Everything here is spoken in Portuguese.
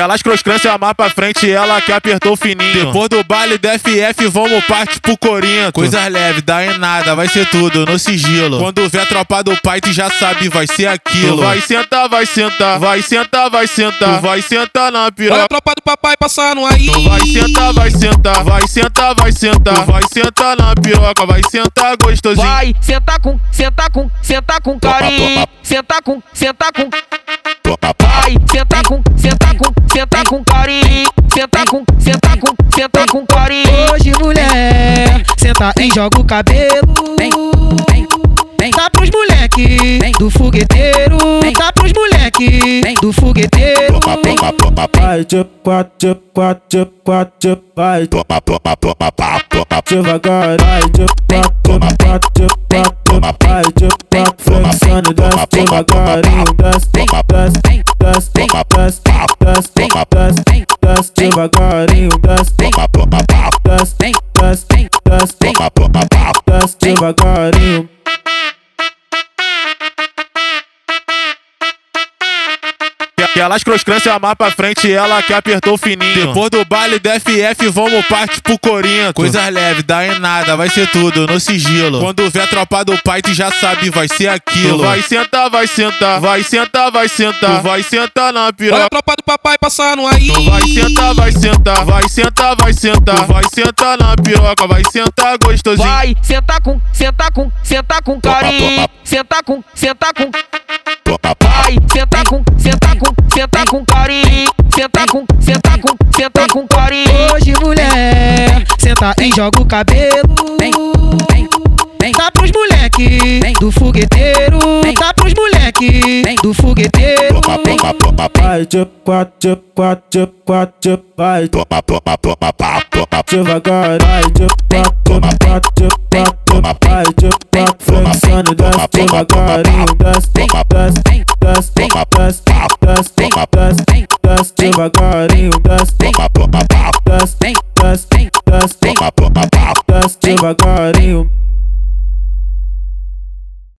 Aquelas croscrância mais pra frente, ela que apertou fininho. Depois do baile do FF, vamos partir pro Corinto. Coisas leves, dá em nada, vai ser tudo no sigilo. Quando vê a tropa do pai, tu já sabe, vai ser aquilo. Tu vai sentar, vai sentar, vai sentar, vai sentar. Tu vai sentar na Olha piroca. a tropa do papai passando aí. Tu vai sentar, vai sentar, vai sentar, vai sentar. Tu vai sentar na piroca, vai sentar gostosinho. Vai, senta com, senta com, senta com carinho. Senta com, senta com. Vai, senta com, senta com, senta com carinho. Senta com, senta com, senta com carinho. Hoje, mulher, senta e joga o cabelo. Vem, vem, vem. Dá pros moleque do fogueteiro. Dá pros moleque do fogueteiro. Vai de quatro, de quatro, quatro, vai. Toma, toma, toma, pá, toma. Devagar, vai de quatro, de quatro, de vai quatro. Flexando, desce devagarinho, desce, desce, desce, desce, desce, desce, desce devagarinho, desce, desce, desce, desce, desce devagarinho. Aquelas croscrância mais pra frente, ela que apertou fininho. Depois do baile do FF, vamos partir pro Corinto. Coisas leves, dá em nada, vai ser tudo no sigilo. Quando vê a tropa do pai, tu já sabe, vai ser aquilo. Tu vai sentar, vai sentar, vai sentar, vai sentar. Tu vai sentar na Olha piroca. a tropa do papai passando aí. Tu vai sentar, vai sentar, vai sentar, vai sentar. Tu vai sentar na piroca, vai sentar gostosinho. Vai, senta com, senta com, senta com carinho. Senta com, senta com. Vai, senta com, senta com, senta com carinho. Senta com, senta com, senta com carinho. Hoje, mulher, senta e joga o cabelo. Vem, vem, vem. Dá pros moleque do fogueteiro. Dá pros moleque do fogueteiro. Vai de quatro, de quatro, de quatro, de vai. Toma, toma, toma, pá, toma. Devagar, vai de quatro, de quatro, de quatro, de vai de quatro. Flexando, desce devagarinho, desce, desce, desce, desce, desce, desce, desce devagarinho, desce, desce, desce, desce, desce devagarinho.